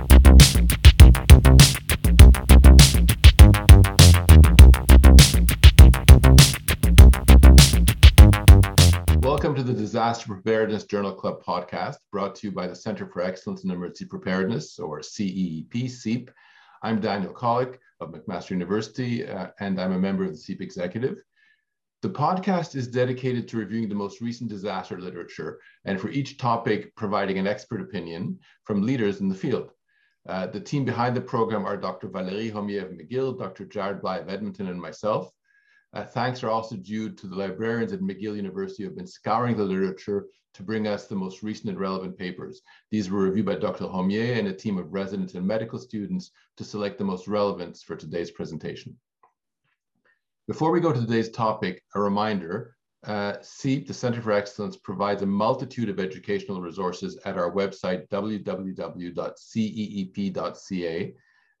Welcome to the Disaster Preparedness Journal Club podcast, brought to you by the Center for Excellence in Emergency Preparedness, or CEEP, CEEP. I'm Daniel Kollek of McMaster University, uh, and I'm a member of the CEEP executive. The podcast is dedicated to reviewing the most recent disaster literature, and for each topic, providing an expert opinion from leaders in the field. Uh, the team behind the program are Dr. Valérie Homier McGill, Dr. Jared Bly of Edmonton, and myself. Uh, thanks are also due to the librarians at McGill University who have been scouring the literature to bring us the most recent and relevant papers. These were reviewed by Dr. Homier and a team of residents and medical students to select the most relevant for today's presentation. Before we go to today's topic, a reminder, uh, the Center for Excellence, provides a multitude of educational resources at our website, www.ceep.ca,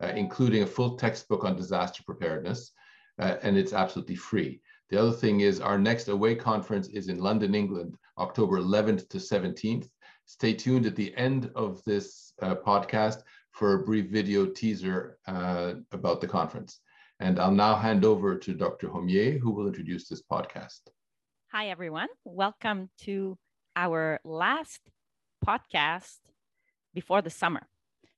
uh, including a full textbook on disaster preparedness, uh, and it's absolutely free. The other thing is our next away conference is in London, England, October 11th to 17th. Stay tuned at the end of this uh, podcast for a brief video teaser uh, about the conference. And I'll now hand over to Dr. Homier, who will introduce this podcast. Hi, everyone. Welcome to our last podcast before the summer.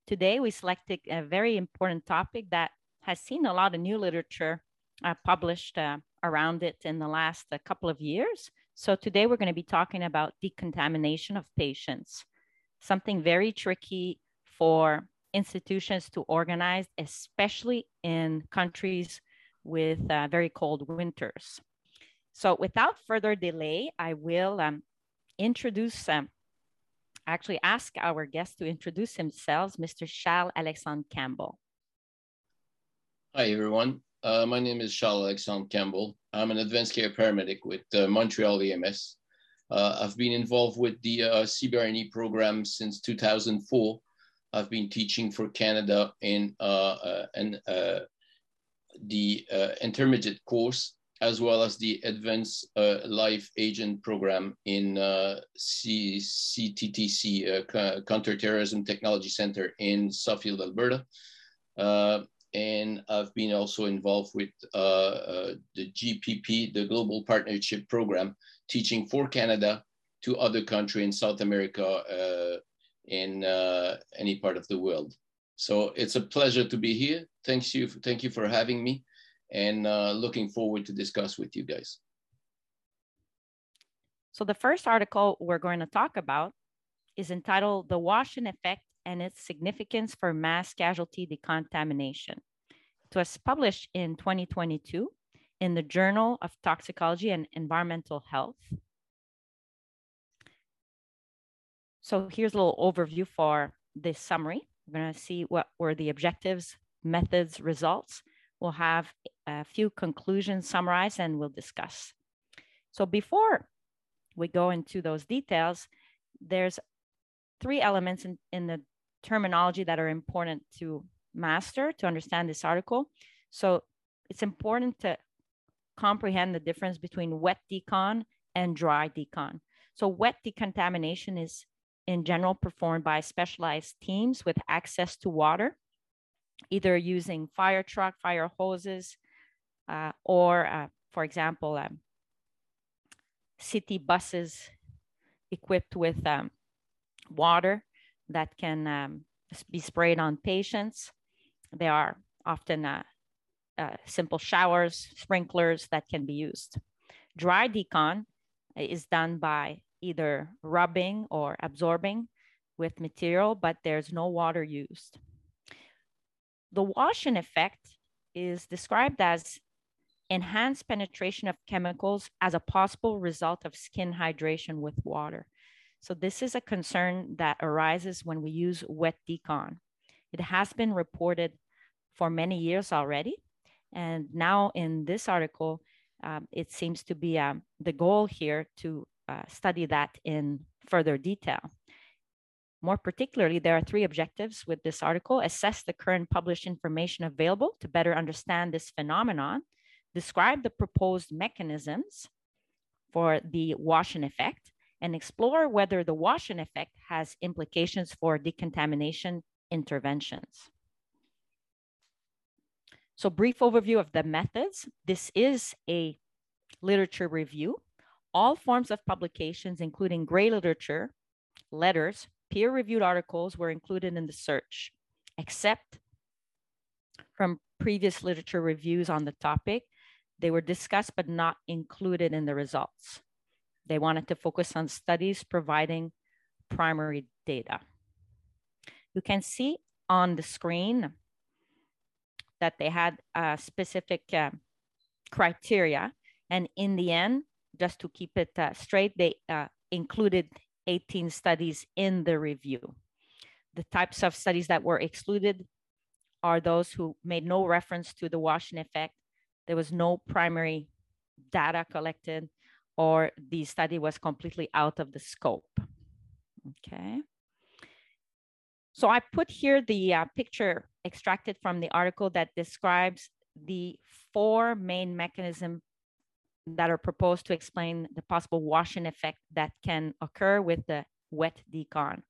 Today, we selected a very important topic that has seen a lot of new literature uh, published uh, around it in the last uh, couple of years. So, today we're going to be talking about decontamination of patients, something very tricky for institutions to organize, especially in countries with uh, very cold winters. So without further delay, I will um, introduce, um, actually ask our guest to introduce themselves, Mr. Charles Alexandre Campbell. Hi, everyone. Uh, my name is Charles Alexandre Campbell. I'm an advanced care paramedic with uh, Montreal EMS. Uh, I've been involved with the uh, CBRNE program since 2004 I've been teaching for Canada in uh, uh, and, uh, the uh, intermediate course, as well as the Advanced uh, Live Agent Program in uh, CTTC, Counterterrorism Technology Center in Suffield, Alberta. and I've been also involved with the GPP, the Global Partnership Program, teaching for Canada to other countries in South America, in uh, any part of the world. So it's a pleasure to be here. Thanks you, thank you for having me, and uh, looking forward to discuss with you guys. So the first article we're going to talk about is entitled "The Wash-In Effect and Its Significance for Mass Casualty Decontamination." It was published in 2022 in the Journal of Toxicology and Environmental Health. So here's a little overview for this summary. We're going to see what were the objectives, methods, results. We'll have a few conclusions summarized and we'll discuss. So before we go into those details, there's three elements in, in the terminology that are important to master to understand this article. So it's important to comprehend the difference between wet decon and dry decon. So wet decontamination is in general performed by specialized teams with access to water, either using fire truck, fire hoses, uh, or, uh, for example, um, city buses equipped with um, water that can um, be sprayed on patients. There are often uh, uh simple showers, sprinklers that can be used. Dry decon is done by either rubbing or absorbing with material, but there's no water used. The wash-in effect is described as enhanced penetration of chemicals as a possible result of skin hydration with water. So this is a concern that arises when we use wet decon. It has been reported for many years already. And now in this article, um, it seems to be um, the goal here to uh, study that in further detail. More particularly, there are three objectives with this article. Assess the current published information available to better understand this phenomenon, describe the proposed mechanisms for the wash-in effect, and explore whether the wash-in effect has implications for decontamination interventions. So brief overview of the methods. This is a literature review. All forms of publications, including gray literature, letters, peer-reviewed articles were included in the search, except from previous literature reviews on the topic. They were discussed but not included in the results. They wanted to focus on studies providing primary data. You can see on the screen that they had a specific uh, criteria. And in the end, just to keep it uh, straight, they uh, included 18 studies in the review. The types of studies that were excluded are those who made no reference to the wash-in effect. There was no primary data collected or the study was completely out of the scope. Okay. So I put here the uh, picture extracted from the article that describes the four main mechanisms that are proposed to explain the possible wash-in effect that can occur with the wet decon.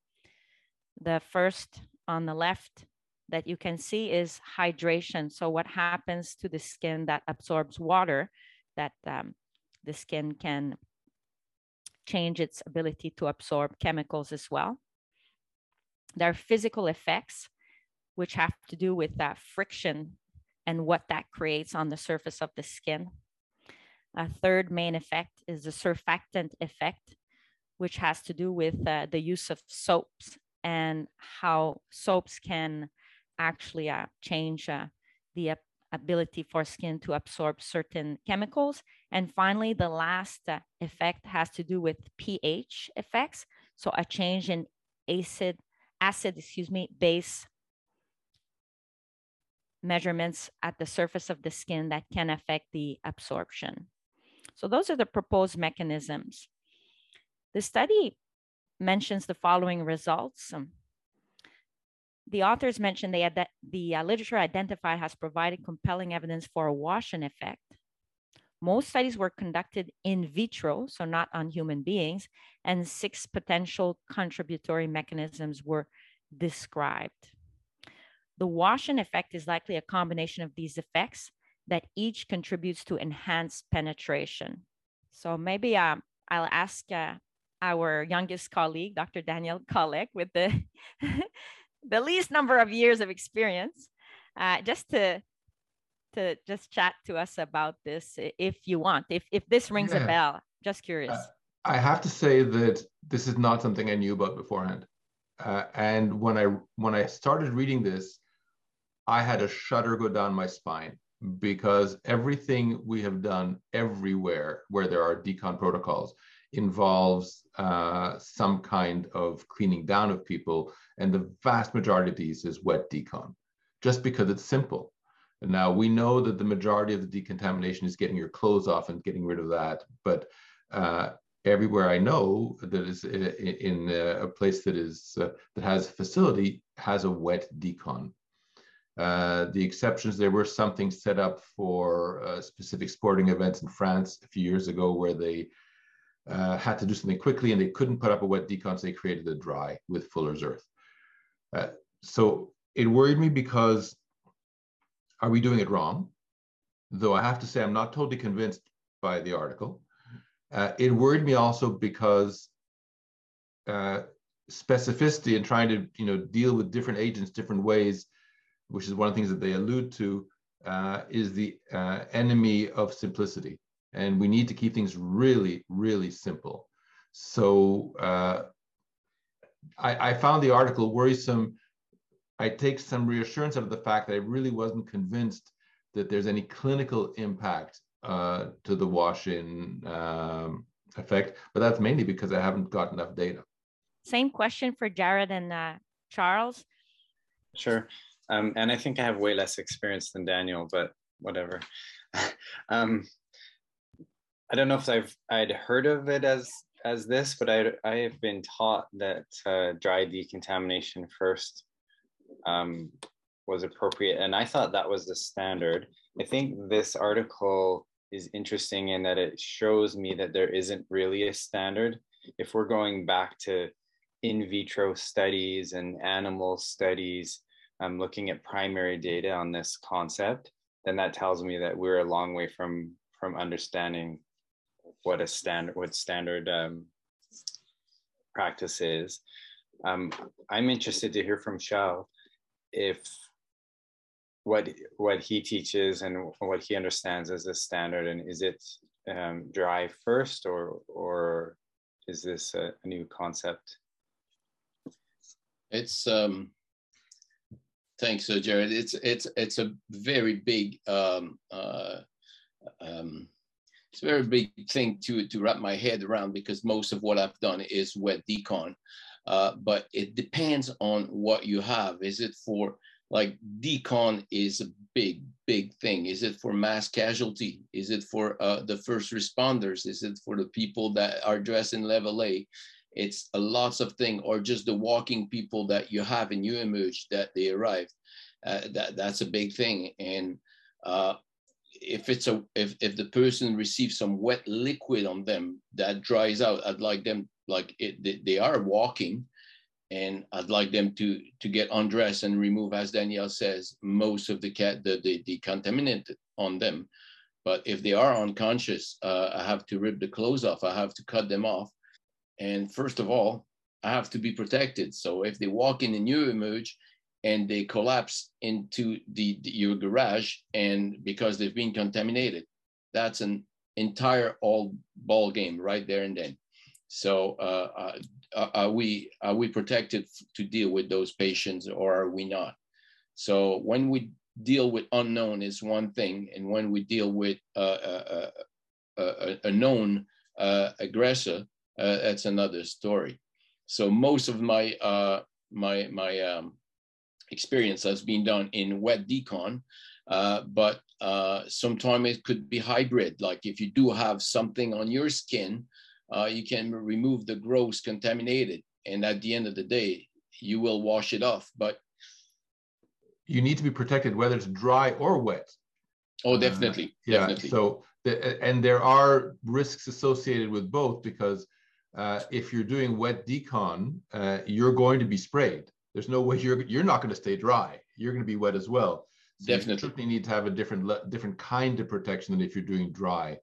The first on the left that you can see is hydration. So what happens to the skin that absorbs water that um, the skin can change its ability to absorb chemicals as well. There are physical effects, which have to do with that friction and what that creates on the surface of the skin. A third main effect is the surfactant effect, which has to do with uh, the use of soaps and how soaps can actually uh, change uh, the ability for skin to absorb certain chemicals. And finally, the last uh, effect has to do with pH effects. So a change in acid, acid, excuse me, base measurements at the surface of the skin that can affect the absorption. So those are the proposed mechanisms. The study mentions the following results. Um, the authors mentioned they had that the uh, literature identified has provided compelling evidence for a wash-in effect. Most studies were conducted in vitro, so not on human beings, and six potential contributory mechanisms were described. The wash-in effect is likely a combination of these effects that each contributes to enhanced penetration. So maybe um, I'll ask uh, our youngest colleague, Dr. Daniel Kollek, with the the least number of years of experience, uh, just to to just chat to us about this if you want. If if this rings yeah. a bell, just curious. I have to say that this is not something I knew about beforehand. Uh, and when I when I started reading this, I had a shudder go down my spine because everything we have done everywhere where there are decon protocols involves uh, some kind of cleaning down of people. And the vast majority of these is wet decon, just because it's simple. And now we know that the majority of the decontamination is getting your clothes off and getting rid of that. But uh, everywhere I know that is in a place that is uh, that has a facility has a wet decon. Uh, the exceptions, there were something set up for uh, specific sporting events in France a few years ago where they uh, had to do something quickly and they couldn't put up a wet decon, so they created a dry with Fuller's Earth. Uh, so it worried me because are we doing it wrong? Though I have to say I'm not totally convinced by the article. Uh, it worried me also because specificity and trying to you know deal with different agents different ways, which is one of the things that they allude to, uh, is the uh, enemy of simplicity and we need to keep things really, really simple. So uh, I, I, found the article worrisome. I take some reassurance out of the fact that I really wasn't convinced that there's any clinical impact uh, to the wash-in um, effect, but that's mainly because I haven't got enough data. Same question for Jared and uh, Charles. Sure. Um, and I think I have way less experience than Daniel, but whatever. um, I don't know if I've I'd heard of it as as this, but I I have been taught that uh, dry decontamination first um, was appropriate, and I thought that was the standard. I think this article is interesting in that it shows me that there isn't really a standard. If we're going back to in vitro studies and animal studies, um, looking at primary data on this concept, then that tells me that we're a long way from from understanding what a standard what standard um, practice is. Um, I'm interested to hear from Shao if what what he teaches and what he understands as a standard, and is it um, dry first, or or is this a, a new concept? It's um, thanks, uh, Jared. It's it's it's a very big um, uh, um, it's a very big thing to to wrap my head around because most of what I've done is wet decon, uh, but it depends on what you have. Is it for like decon is a big big thing? Is it for mass casualty? Is it for uh, the first responders? Is it for the people that are dressed in level a it's a lots of thing or just the walking people that you have and you emerge that they arrive uh, that that's a big thing and uh, if it's a if, if the person receives some wet liquid on them that dries out i'd like them like it they, they are walking and I'd like them to to get undressed and remove, as Danielle says, most of the cat the the, the contaminant on them. But if they are unconscious, uh, I have to rip the clothes off. I have to cut them off. And first of all, I have to be protected. So if they walk in a UEMURGE and they collapse into the, the your garage, and because they've been contaminated, that's an entire all ball game right there and then. So uh, uh are we are we protected to deal with those patients or are we not? So when we deal with unknown is one thing, and when we deal with uh, a, a, a, known uh, aggressor, uh, that's another story. So most of my uh, my my um, experience has been done in wet decon, uh, but uh, sometimes it could be hybrid. Like if you do have something on your skin uh, you can remove the gross contaminated. And at the end of the day, you will wash it off. But you need to be protected whether it's dry or wet. Oh, definitely. Uh, yeah. Definitely. So, the, and there are risks associated with both because uh, if you're doing wet decon, uh, you're going to be sprayed. There's no way you're you're not going to stay dry. You're going to be wet as well. So Definitely. You certainly need to have a different different kind of protection than if you're doing dry.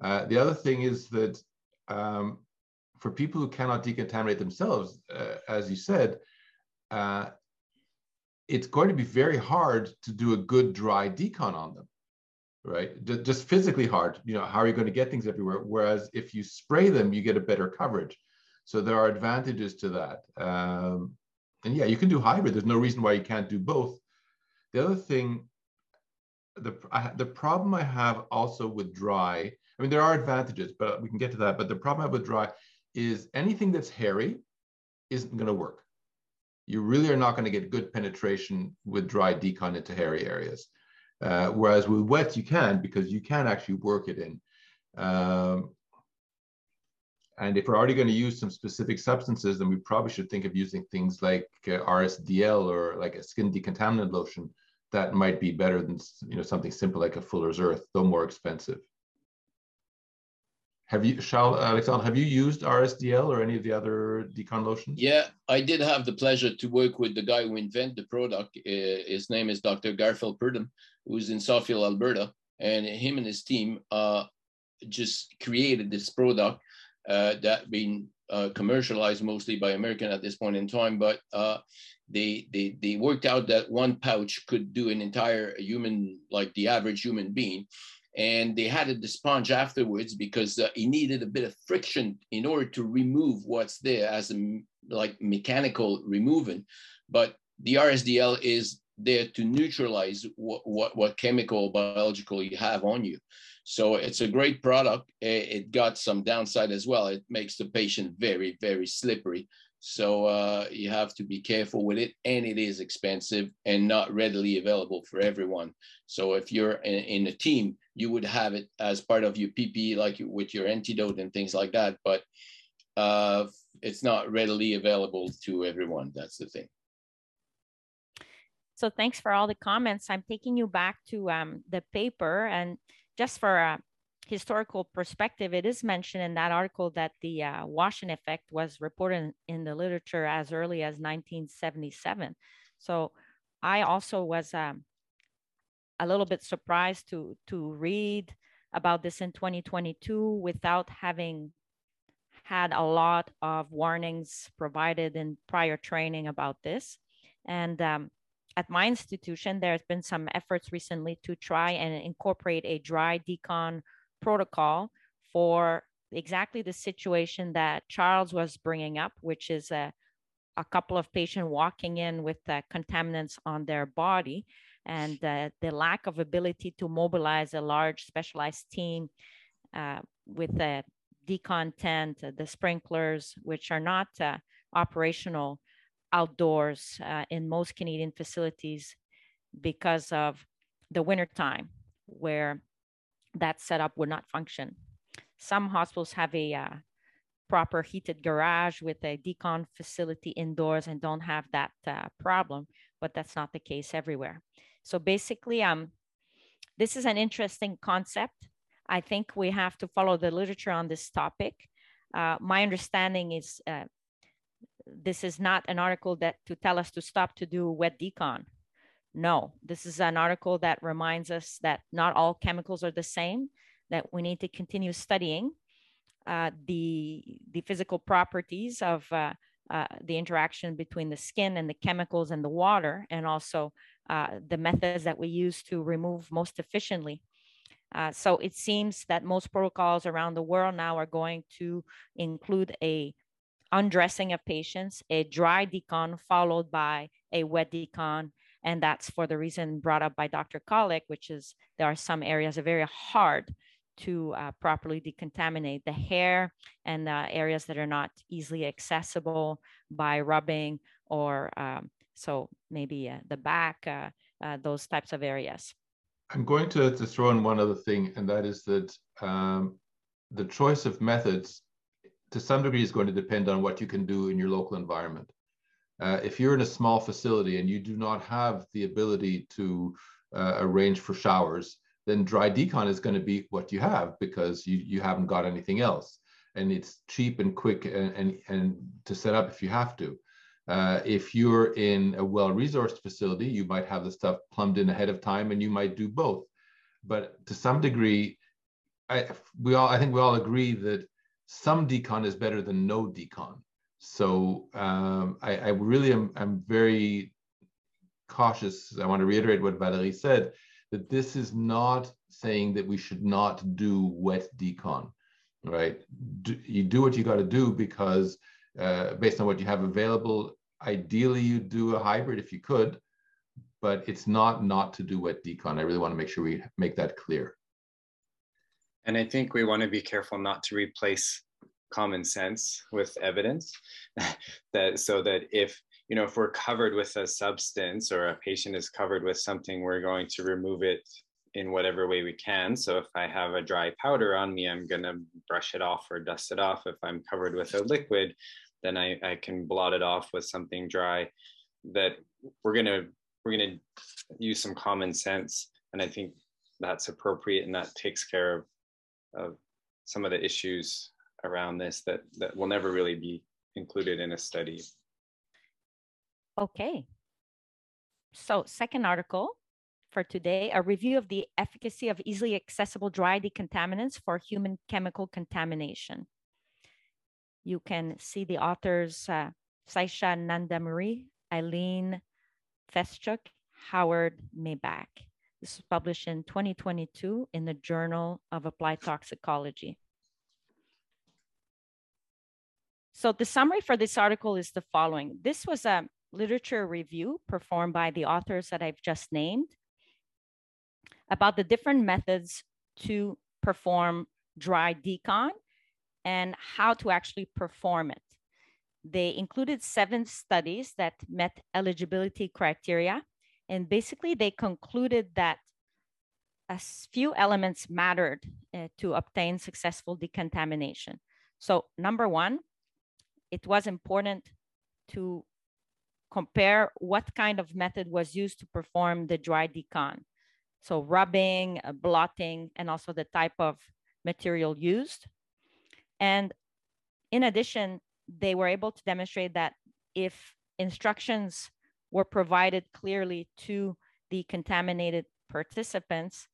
Uh, the other thing is that um, for people who cannot decontaminate themselves, uh, as you said, uh, it's going to be very hard to do a good dry decon on them, right? Just physically hard. You know, how are you going to get things everywhere? Whereas if you spray them, you get a better coverage. So there are advantages to that. Um, and yeah, you can do hybrid. There's no reason why you can't do both. The other thing, the I, the problem I have also with dry I mean, there are advantages, but we can get to that. But the problem I have with dry is anything that's hairy isn't going to work. You really are not going to get good penetration with dry decon into hairy areas. Uh, whereas with wet, you can because you can actually work it in. Um, and if we're already going to use some specific substances, then we probably should think of using things like uh, RSDL or like a skin decontaminant lotion. That might be better than you know something simple like a Fuller's Earth, though more expensive. Have you, Charles Alexandre, have you used RSDL or any of the other decon lotions? Yeah, I did have the pleasure to work with the guy who invented the product. Uh, his name is Dr. Garfield Purdon, who's in Suffield, Alberta. And him and his team uh, just created this product uh, that been uh, commercialized mostly by American at this point in time. But uh, they, they, they worked out that one pouch could do an entire human, like the average human being and they had the sponge afterwards because uh, it needed a bit of friction in order to remove what's there as a like mechanical removing but the rsdl is there to neutralize what, what, what chemical biological you have on you. So it's a great product. It got some downside as well. It makes the patient very very slippery so uh, you have to be careful with it, and it is expensive and not readily available for everyone. So if you're in, in, a team, you would have it as part of your PPE, like with your antidote and things like that. But uh, it's not readily available to everyone. That's the thing. So thanks for all the comments. I'm taking you back to um, the paper, and just for uh, historical perspective, it is mentioned in that article that the uh, wash-in effect was reported in, the literature as early as 1977. So I also was um, a little bit surprised to to read about this in 2022 without having had a lot of warnings provided in prior training about this. And um, at my institution, there's been some efforts recently to try and incorporate a dry decon protocol for exactly the situation that Charles was bringing up, which is a, a couple of patients walking in with uh, contaminants on their body and uh, the lack of ability to mobilize a large specialized team uh, with the decon tent, uh, the sprinklers, which are not uh, operational outdoors uh, in most Canadian facilities because of the wintertime where that setup would not function. Some hospitals have a uh, proper heated garage with a decon facility indoors and don't have that uh, problem, but that's not the case everywhere. So basically, um, this is an interesting concept. I think we have to follow the literature on this topic. Uh, my understanding is uh, this is not an article that to tell us to stop to do wet decon. No, this is an article that reminds us that not all chemicals are the same, that we need to continue studying uh, the, the physical properties of uh, uh, the interaction between the skin and the chemicals and the water, and also uh, the methods that we use to remove most efficiently. Uh, so it seems that most protocols around the world now are going to include a undressing of patients, a dry decon followed by a wet decon. And that's for the reason brought up by Dr. Kollek, which is there are some areas that are very hard to uh, properly decontaminate the hair and uh, areas that are not easily accessible by rubbing or um, so maybe uh, the back, uh, uh, those types of areas. I'm going to, to throw in one other thing, and that is that um, the choice of methods to some degree is going to depend on what you can do in your local environment. Uh, if you're in a small facility and you do not have the ability to uh, arrange for showers, then dry decon is going to be what you have because you, you haven't got anything else. And it's cheap and quick and, and, and to set up if you have to. Uh, if you're in a well-resourced facility, you might have the stuff plumbed in ahead of time and you might do both. But to some degree, I, we all, I think we all agree that some decon is better than no decon. So um, I, I, really am I'm very cautious. I want to reiterate what Valerie said, that this is not saying that we should not do wet decon, right? Do, you do what you got to do because uh, based on what you have available, ideally you do a hybrid if you could, but it's not not to do wet decon. I really want to make sure we make that clear. And I think we want to be careful not to replace common sense with evidence that so that if you know if we're covered with a substance or a patient is covered with something we're going to remove it in whatever way we can. So if i have a dry powder on me i'm going to brush it off or dust it off. If i'm covered with a liquid then i, I can blot it off with something dry that we're going to we're going to use some common sense. And i think that's appropriate and that takes care of of some of the issues around this that that will never really be included in a study. Okay. So second article for today, a review of the efficacy of easily accessible dry decontaminants for human chemical contamination. You can see the authors, uh, Saisha Nandamuri, Aileen Feschuk, Howard Maibach. This was published in 2022 in the Journal of Applied Toxicology. So the summary for this article is the following. This was a literature review performed by the authors that I've just named about the different methods to perform dry decon and how to actually perform it. They included seven studies that met eligibility criteria and basically, they concluded that a few elements mattered uh, to obtain successful decontamination. So, number one, it was important to compare what kind of method was used to perform the dry decon. So, rubbing, uh, blotting, and also the type of material used. And in addition, they were able to demonstrate that if instructions were provided clearly to the contaminated participants,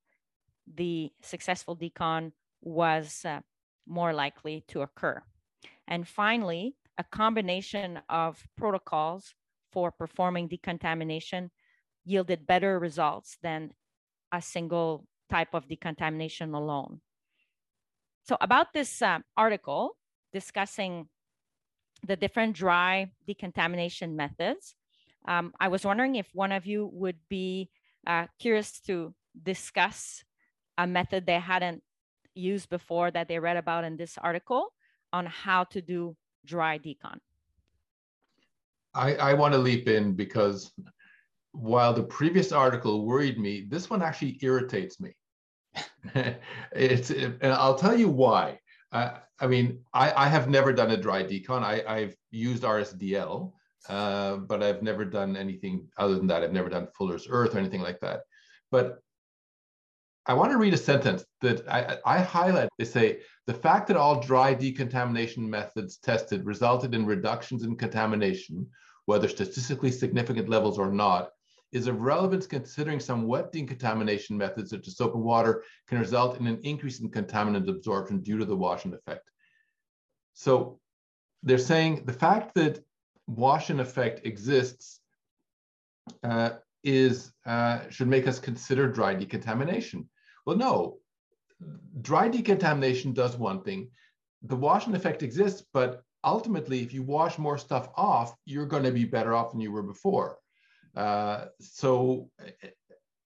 the successful decon was uh, more likely to occur. And finally, a combination of protocols for performing decontamination yielded better results than a single type of decontamination alone. So about this uh, article discussing the different dry decontamination methods, um, I was wondering if one of you would be uh, curious to discuss a method they hadn't used before that they read about in this article on how to do dry decon. I, I want to leap in because while the previous article worried me, this one actually irritates me. it's, and I'll tell you why. Uh, I mean, I, I, have never done a dry decon. I, have used RSDL, uh, but I've never done anything other than that. I've never done Fuller's Earth or anything like that. But I want to read a sentence that I, I highlight. They say the fact that all dry decontamination methods tested resulted in reductions in contamination, whether statistically significant levels or not, is of relevance considering some wet decontamination methods such as soap and water can result in an increase in contaminant absorption due to the wash-in effect. So they're saying the fact that wash-in effect exists uh, is uh, should make us consider dry decontamination. Well, no, dry decontamination does one thing. The wash-in effect exists, but ultimately, if you wash more stuff off, you're going to be better off than you were before. Uh, so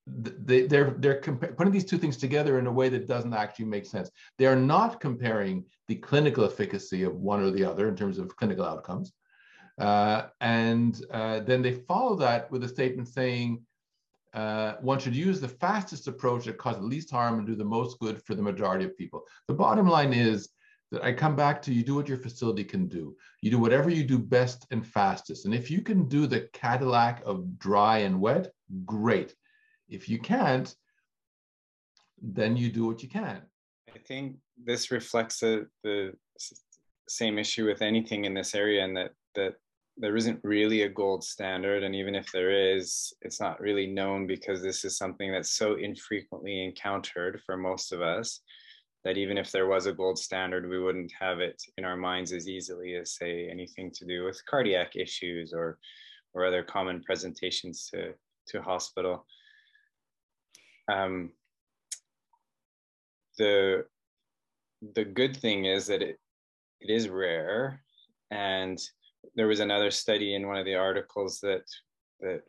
they, they're they're putting these two things together in a way that doesn't actually make sense. They are not comparing the clinical efficacy of one or the other in terms of clinical outcomes. Uh, and uh, then they follow that with a statement saying uh, one should use the fastest approach that causes the least harm and do the most good for the majority of people. The bottom line is that I come back to you do what your facility can do. You do whatever you do best and fastest. And if you can do the Cadillac of dry and wet, great. If you can't, then you do what you can. I think this reflects the, the same issue with anything in this area, and that that there isn't really a gold standard and even if there is it's not really known because this is something that's so infrequently encountered for most of us that even if there was a gold standard we wouldn't have it in our minds as easily as say anything to do with cardiac issues or or other common presentations to to hospital. Um, the the good thing is that it it is rare and there was another study in one of the articles that that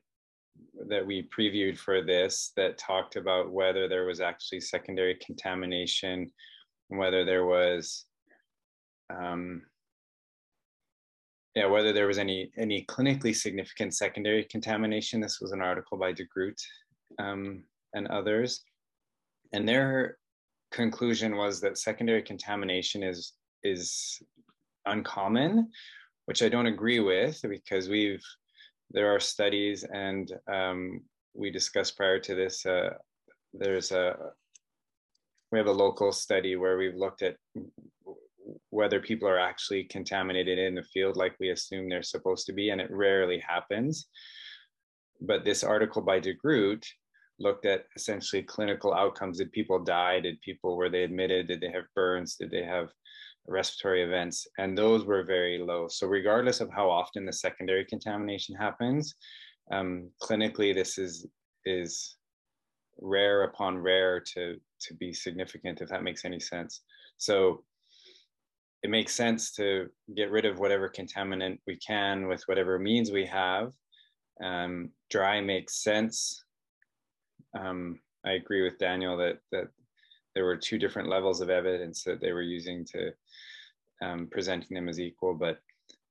that we previewed for this that talked about whether there was actually secondary contamination, whether there was, um, yeah, whether there was any any clinically significant secondary contamination. This was an article by De Groot um, and others, and their conclusion was that secondary contamination is is uncommon which I don't agree with because we've there are studies and um, we discussed prior to this. Uh, there's a we have a local study where we've looked at whether people are actually contaminated in the field like we assume they're supposed to be, and it rarely happens. But this article by De Groot looked at essentially clinical outcomes. Did people die? Did people were they admitted? Did they have burns? Did they have respiratory events, and those were very low. So regardless of how often the secondary contamination happens, um, clinically this is is rare upon rare to to be significant, if that makes any sense. So it makes sense to get rid of whatever contaminant we can with whatever means we have. Um, dry makes sense. Um, I agree with Daniel that that there were two different levels of evidence that they were using to um, presenting them as equal. But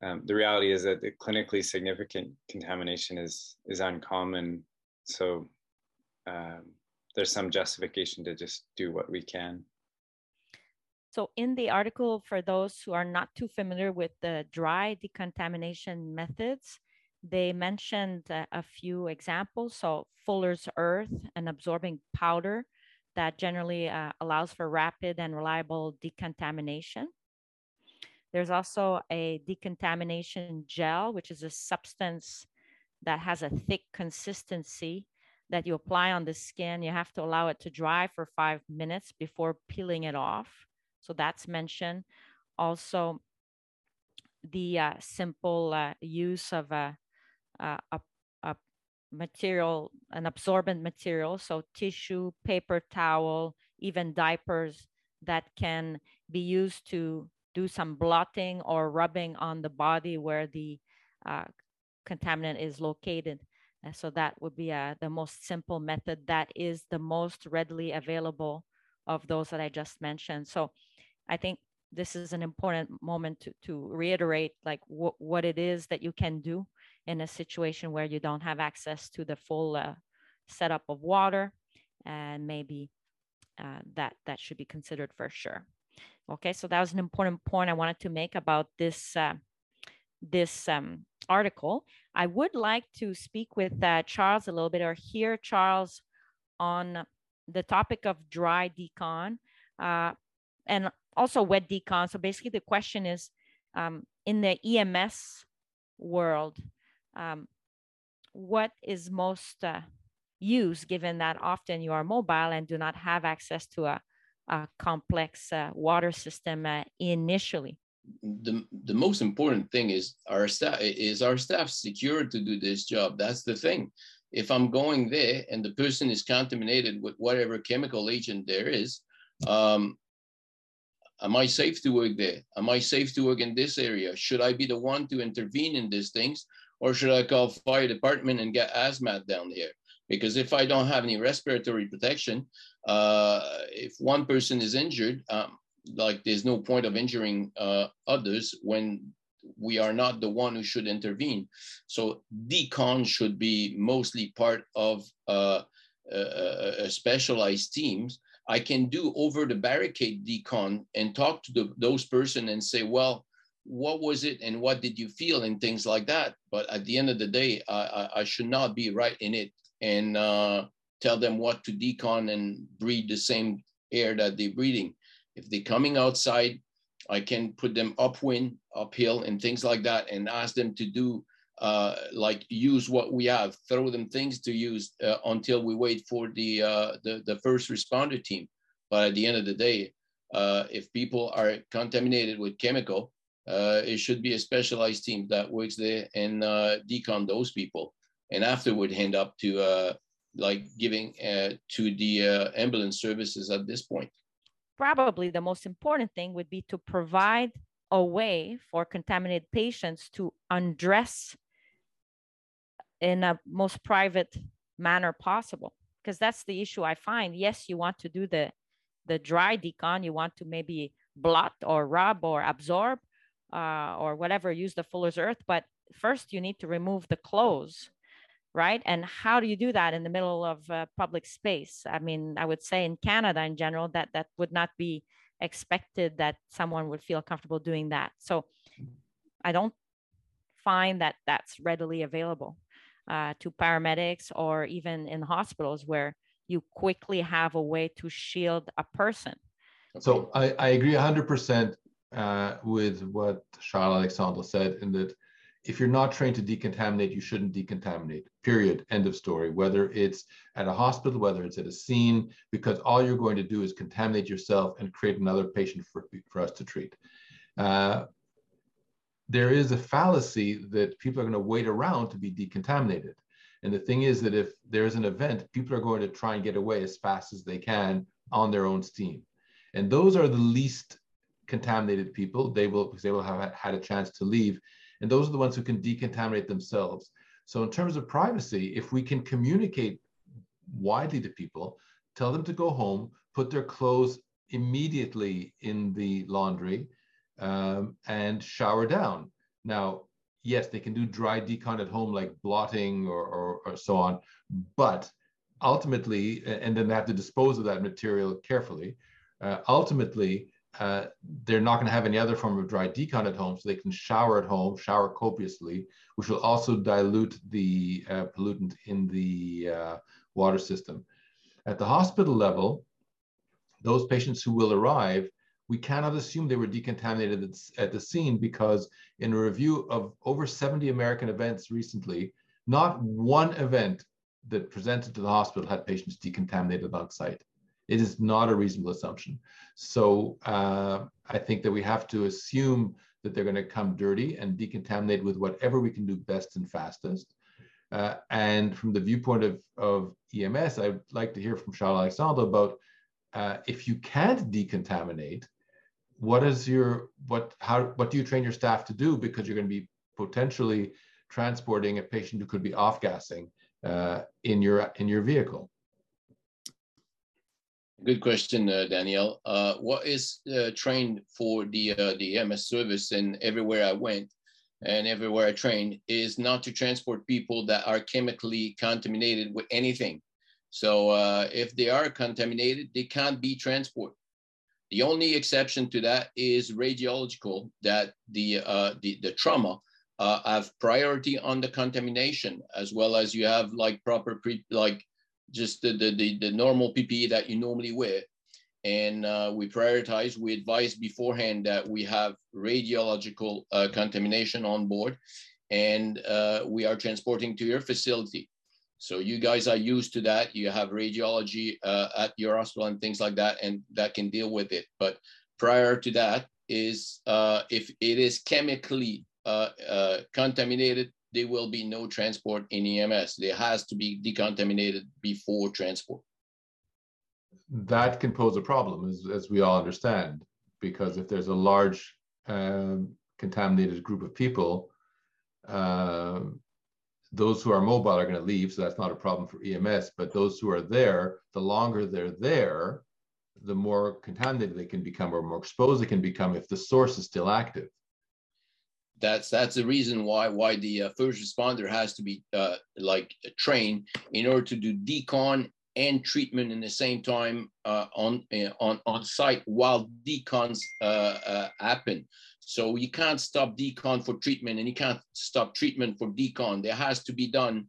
um, the reality is that the clinically significant contamination is is uncommon. So um, there's some justification to just do what we can. So in the article, for those who are not too familiar with the dry decontamination methods, they mentioned a few examples. So Fuller's earth and absorbing powder that generally uh, allows for rapid and reliable decontamination. There's also a decontamination gel, which is a substance that has a thick consistency that you apply on the skin. You have to allow it to dry for five minutes before peeling it off. So that's mentioned. Also, the uh, simple uh, use of a, a, a, material, an absorbent material, so tissue, paper towel, even diapers that can be used to do some blotting or rubbing on the body where the uh, contaminant is located. And so that would be uh, the most simple method that is the most readily available of those that I just mentioned. So I think this is an important moment to, to reiterate like what, what it is that you can do in a situation where you don't have access to the full uh, setup of water and maybe uh, that that should be considered for sure okay so that was an important point i wanted to make about this uh, this um, article i would like to speak with uh, charles a little bit or hear charles on the topic of dry decon uh, and also wet decon. So basically the question is um, in the EMS world, um, what is most uh, used given that often you are mobile and do not have access to a, a complex uh, water system uh, initially? The, the most important thing is our staff is our staff secure to do this job. That's the thing. If I'm going there and the person is contaminated with whatever chemical agent there is, um, Am I safe to work there? Am I safe to work in this area? Should I be the one to intervene in these things? Or should I call fire department and get hazmat down here? Because if I don't have any respiratory protection, uh, if one person is injured, um, like there's no point of injuring uh, others when we are not the one who should intervene. So decon should be mostly part of uh, specialized teams I can do over the barricade decon and talk to the, those person and say, well, what was it and what did you feel and things like that. But at the end of the day, I, I, I should not be right in it and uh, tell them what to decon and breathe the same air that they're breathing. If they're coming outside, I can put them upwind, uphill, and things like that, and ask them to do uh, like use what we have, throw them things to use uh, until we wait for the, uh, the, the first responder team. But at the end of the day, uh, if people are contaminated with chemical, uh, it should be a specialized team that works there and uh, decon those people, and afterward hand up to like giving to the ambulance services at this point. Probably the most important thing would be to provide a way for contaminated patients to undress in a most private manner possible. Because that's the issue i find. Yes you want to do the the dry decon. You want to maybe blot or rub or absorb uh, or whatever use the fuller's earth but first you need to remove the clothes right? And how do you do that in the middle of uh, public space? I mean i would say in canada in general that that would not be expected that someone would feel comfortable doing that. So i don't find that that's readily available uh, to paramedics or even in hospitals where you quickly have a way to shield a person. So I, I agree 100% uh, with what Charles Alexandre said in that if you're not trained to decontaminate, you shouldn't decontaminate, period, end of story. Whether it's at a hospital, whether it's at a scene, because all you're going to do is contaminate yourself and create another patient for, for us to treat. Uh, there is a fallacy that people are going to wait around to be decontaminated. And the thing is that if there's an event, people are going to try and get away as fast as they can on their own steam. And those are the least contaminated people. They will because they will have had a chance to leave. And those are the ones who can decontaminate themselves. So in terms of privacy, if we can communicate widely to people, tell them to go home, put their clothes immediately in the laundry, um, and shower down. Now, yes, they can do dry decon at home, like blotting or, or, or so on, but ultimately, and then they have to dispose of that material carefully. Uh, ultimately, uh, they're not going to have any other form of dry decon at home, so they can shower at home, shower copiously, which will also dilute the uh, pollutant in the uh, water system. At the hospital level, those patients who will arrive, we cannot assume they were decontaminated at the scene because in a review of over 70 American events recently, not one event that presented to the hospital had patients decontaminated on site. It is not a reasonable assumption. So uh, I think that we have to assume that they're going to come dirty and decontaminate with whatever we can do best and fastest. Uh, and from the viewpoint of, of EMS, I'd like to hear from Charles Alexandre about uh, if you can't decontaminate, what is your what how what do you train your staff to do because you're going to be potentially transporting a patient who could be off gassing uh, in your in your vehicle? Good question, uh, Danielle. Uh, what is uh, trained for the uh, the MS service and everywhere I went and everywhere I trained is not to transport people that are chemically contaminated with anything. So uh, if they are contaminated, they can't be transported. The only exception to that is radiological, that the uh, the, the trauma have priority on the contamination, as well as you have like proper pre like just the, the, the, the normal PPE that you normally wear. And uh, we prioritize, we advise beforehand that we have radiological uh, contamination on board and uh, we are transporting to your facility. So you guys are used to that. You have radiology uh, at your hospital and things like that, and that can deal with it. But prior to that is uh, if it is chemically uh, contaminated, there will be no transport in EMS. There has to be decontaminated before transport. That can pose a problem, as, as we all understand, because if there's a large um, contaminated group of people, uh, those who are mobile are going to leave, so that's not a problem for EMS. But those who are there, the longer they're there, the more contaminated they can become or more exposed they can become if the source is still active that's that's the reason why why the uh, first responder has to be uh, like trained in order to do decon and treatment in the same time uh, on uh, on on site while decons uh, uh, happen. So you can't stop decon for treatment, and you can't stop treatment for decon. There has to be done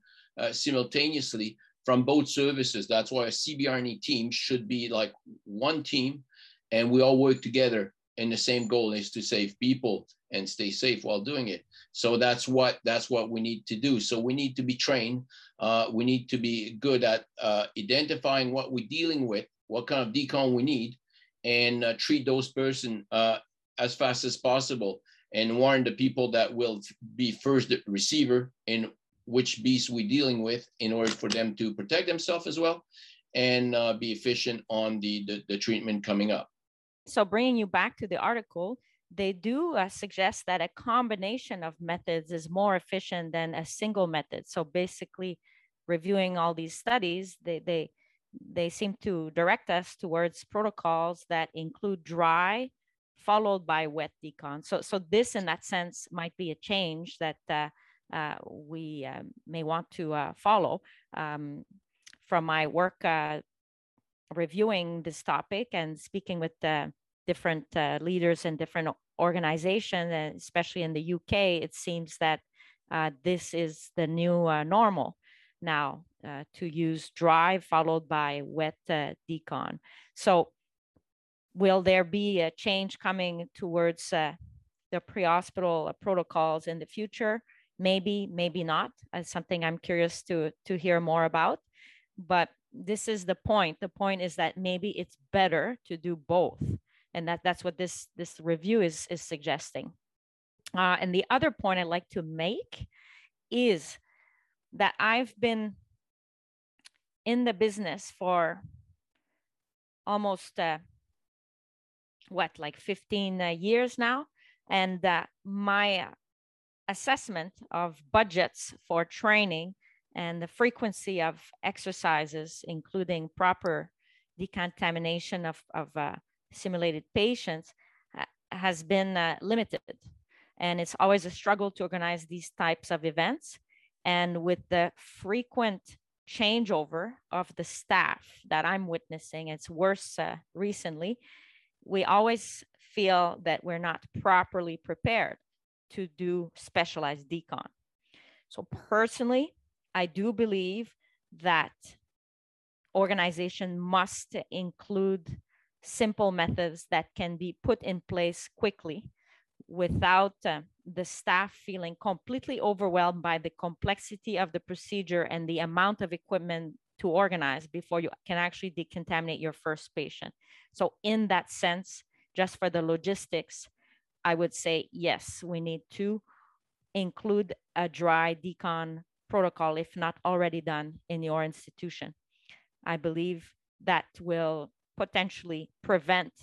simultaneously from both services. That's why a CBRNE team should be like one team, and we all work together. And the same goal is to save people and stay safe while doing it. So that's what that's what we need to do. So we need to be trained. Uh, we need to be good at uh, identifying what we're dealing with, what kind of decon we need, and uh, treat those person uh, as fast as possible, and warn the people that will be first receiver in which beast we're dealing with, in order for them to protect themselves as well, and uh, be efficient on the, the the treatment coming up. So bringing you back to the article they do uh, suggest that a combination of methods is more efficient than a single method. So basically, reviewing all these studies, they they they seem to direct us towards protocols that include dry followed by wet decon. So so this, in that sense, might be a change that uh, uh, we uh, may want to uh, follow. Um, from my work uh, reviewing this topic and speaking with the different uh, leaders and different organizations, and especially in the UK, it seems that uh, this is the new uh, normal now uh, to use dry followed by wet uh, decon. So, will there be a change coming towards uh, the pre-hospital protocols in the future? Maybe, maybe not. As something I'm curious to to hear more about. But this is the point. The point is that maybe it's better to do both. And that that's what this this review is is suggesting. Uh, and the other point i'd like to make is that i've been in the business for almost uh, what like 15 uh, years now. And uh, my assessment of budgets for training and the frequency of exercises including proper decontamination of, of uh, simulated patients has been uh, limited. And it's always a struggle to organize these types of events. And with the frequent changeover of the staff that I'm witnessing, it's worse uh, recently, we always feel that we're not properly prepared to do specialized decon. So personally, I do believe that organization must include simple methods that can be put in place quickly without uh, the staff feeling completely overwhelmed by the complexity of the procedure and the amount of equipment to organize before you can actually decontaminate your first patient. So in that sense, just for the logistics, I would say, yes, we need to include a dry decon protocol, if not already done in your institution. I believe that will potentially prevent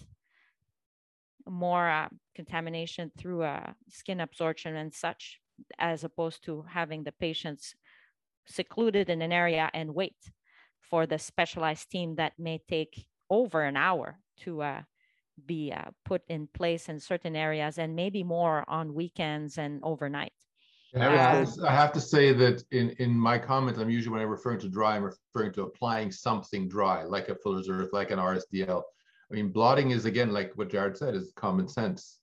more uh, contamination through uh, skin absorption and such, as opposed to having the patients secluded in an area and wait for the specialized team that may take over an hour to uh, be uh, put in place in certain areas and maybe more on weekends and overnight. I, have to, I have to say that in, in my comments, I'm usually when I'm referring to dry, I'm referring to applying something dry, like a Fuller's Earth, like an RSDL. I mean, blotting is again, like what Jared said, is common sense.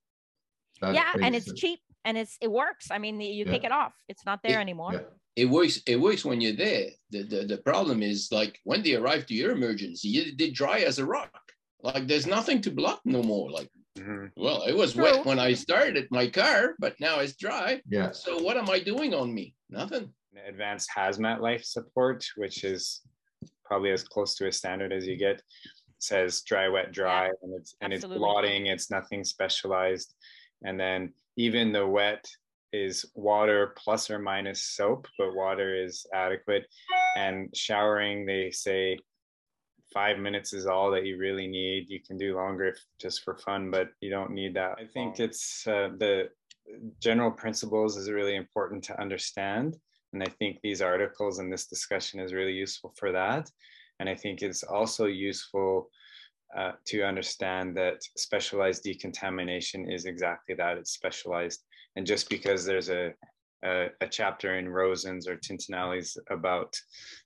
That yeah, and it's sense. cheap and it's it works. I mean, you yeah. take it off; it's not there it, anymore. Yeah. It works. It works when you're there. The, the the problem is like when they arrive to your emergency, they dry as a rock. Like there's nothing to blot no more. Like, mm-hmm. well, it was True. wet when I started my car, but now it's dry. Yeah. So what am I doing on me? Nothing. Advanced hazmat life support, which is probably as close to a standard as you get says dry wet dry yeah, and it's and absolutely. it's blotting it's nothing specialized and then even the wet is water plus or minus soap but water is adequate and showering they say five minutes is all that you really need. You can do longer if, just for fun but you don't need that i think it's uh, the general principles is really important to understand and i think these articles and this discussion is really useful for that. And I think it's also useful uh, to understand that specialized decontamination is exactly that it's specialized. And just because there's a, a, a chapter in Rosen's or Tintinalli's about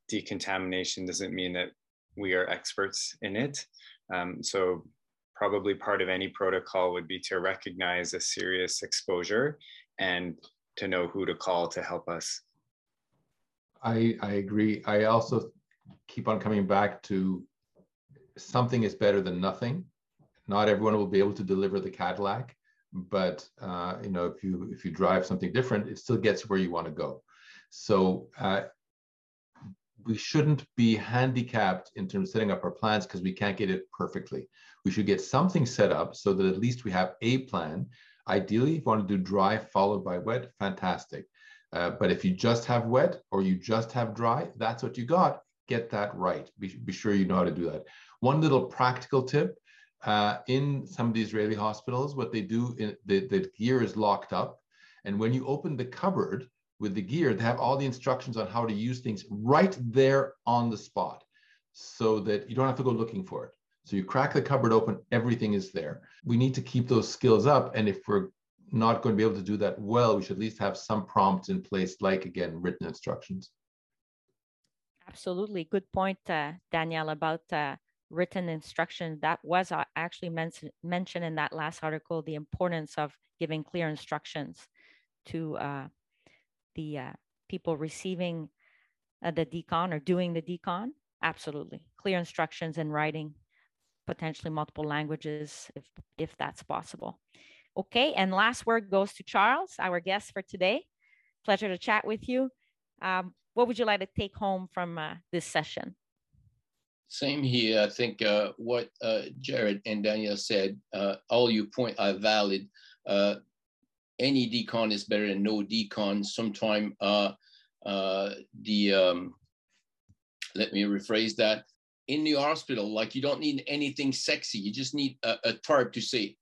decontamination doesn't mean that we are experts in it. Um, so probably part of any protocol would be to recognize a serious exposure and to know who to call to help us. I, I agree. I also keep on coming back to something is better than nothing. Not everyone will be able to deliver the Cadillac, but uh, you know if you if you drive something different, it still gets where you want to go. So uh, we shouldn't be handicapped in terms of setting up our plans because we can't get it perfectly. We should get something set up so that at least we have a plan. Ideally, if you want to do dry followed by wet, fantastic. Uh, but if you just have wet or you just have dry, that's what you got get that right. Be, be sure you know how to do that. One little practical tip uh, in some of the Israeli hospitals, what they do, in, the, the gear is locked up. And when you open the cupboard with the gear, they have all the instructions on how to use things right there on the spot so that you don't have to go looking for it. So you crack the cupboard open, everything is there. We need to keep those skills up. And if we're not going to be able to do that well, we should at least have some prompts in place, like again, written instructions. Absolutely. Good point, uh, Danielle, about uh, written instruction. That was uh, actually men- mentioned in that last article, the importance of giving clear instructions to uh, the uh, people receiving uh, the decon or doing the decon. Absolutely. Clear instructions in writing, potentially multiple languages if, if that's possible. Okay, and last word goes to Charles, our guest for today. Pleasure to chat with you. Um, what would you like to take home from uh, this session? Same here. I think uh, what uh, Jared and Danielle said, uh, all your point are valid. Uh, any decon is better than no decon. Sometime uh, the, um, let me rephrase that. In the hospital, like you don't need anything sexy. You just need a, a tarp to say,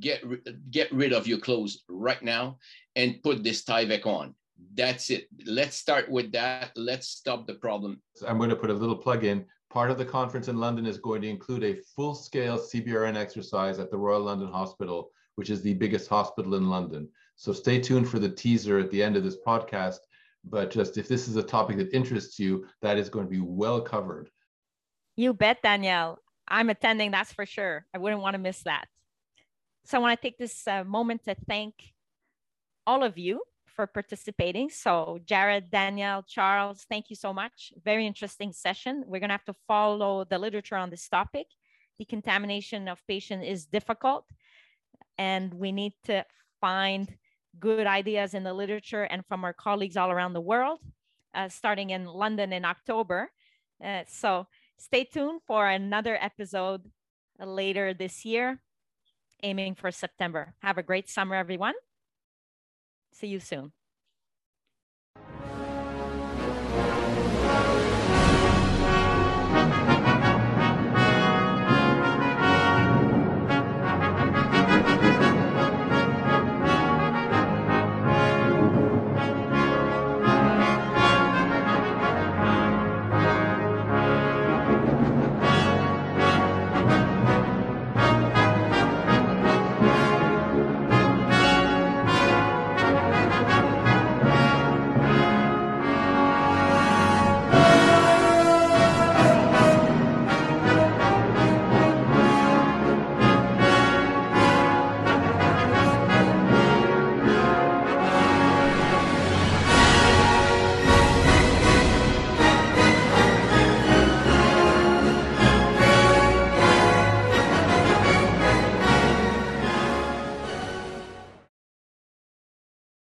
get, get rid of your clothes right now and put this Tyvek on that's it. Let's start with that. Let's stop the problem. I'm going to put a little plug in. Part of the conference in London is going to include a full scale CBRN exercise at the Royal London Hospital, which is the biggest hospital in London. So stay tuned for the teaser at the end of this podcast. But just if this is a topic that interests you, that is going to be well covered. You bet, Danielle. I'm attending, that's for sure. I wouldn't want to miss that. So I want to take this uh, moment to thank all of you for participating. So Jared, Danielle, Charles, thank you so much. Very interesting session. We're gonna have to follow the literature on this topic decontamination of patient is difficult and we need to find good ideas in the literature and from our colleagues all around the world, uh, starting in London in October. Uh, so stay tuned for another episode later this year, aiming for September. Have a great summer, everyone. See you soon.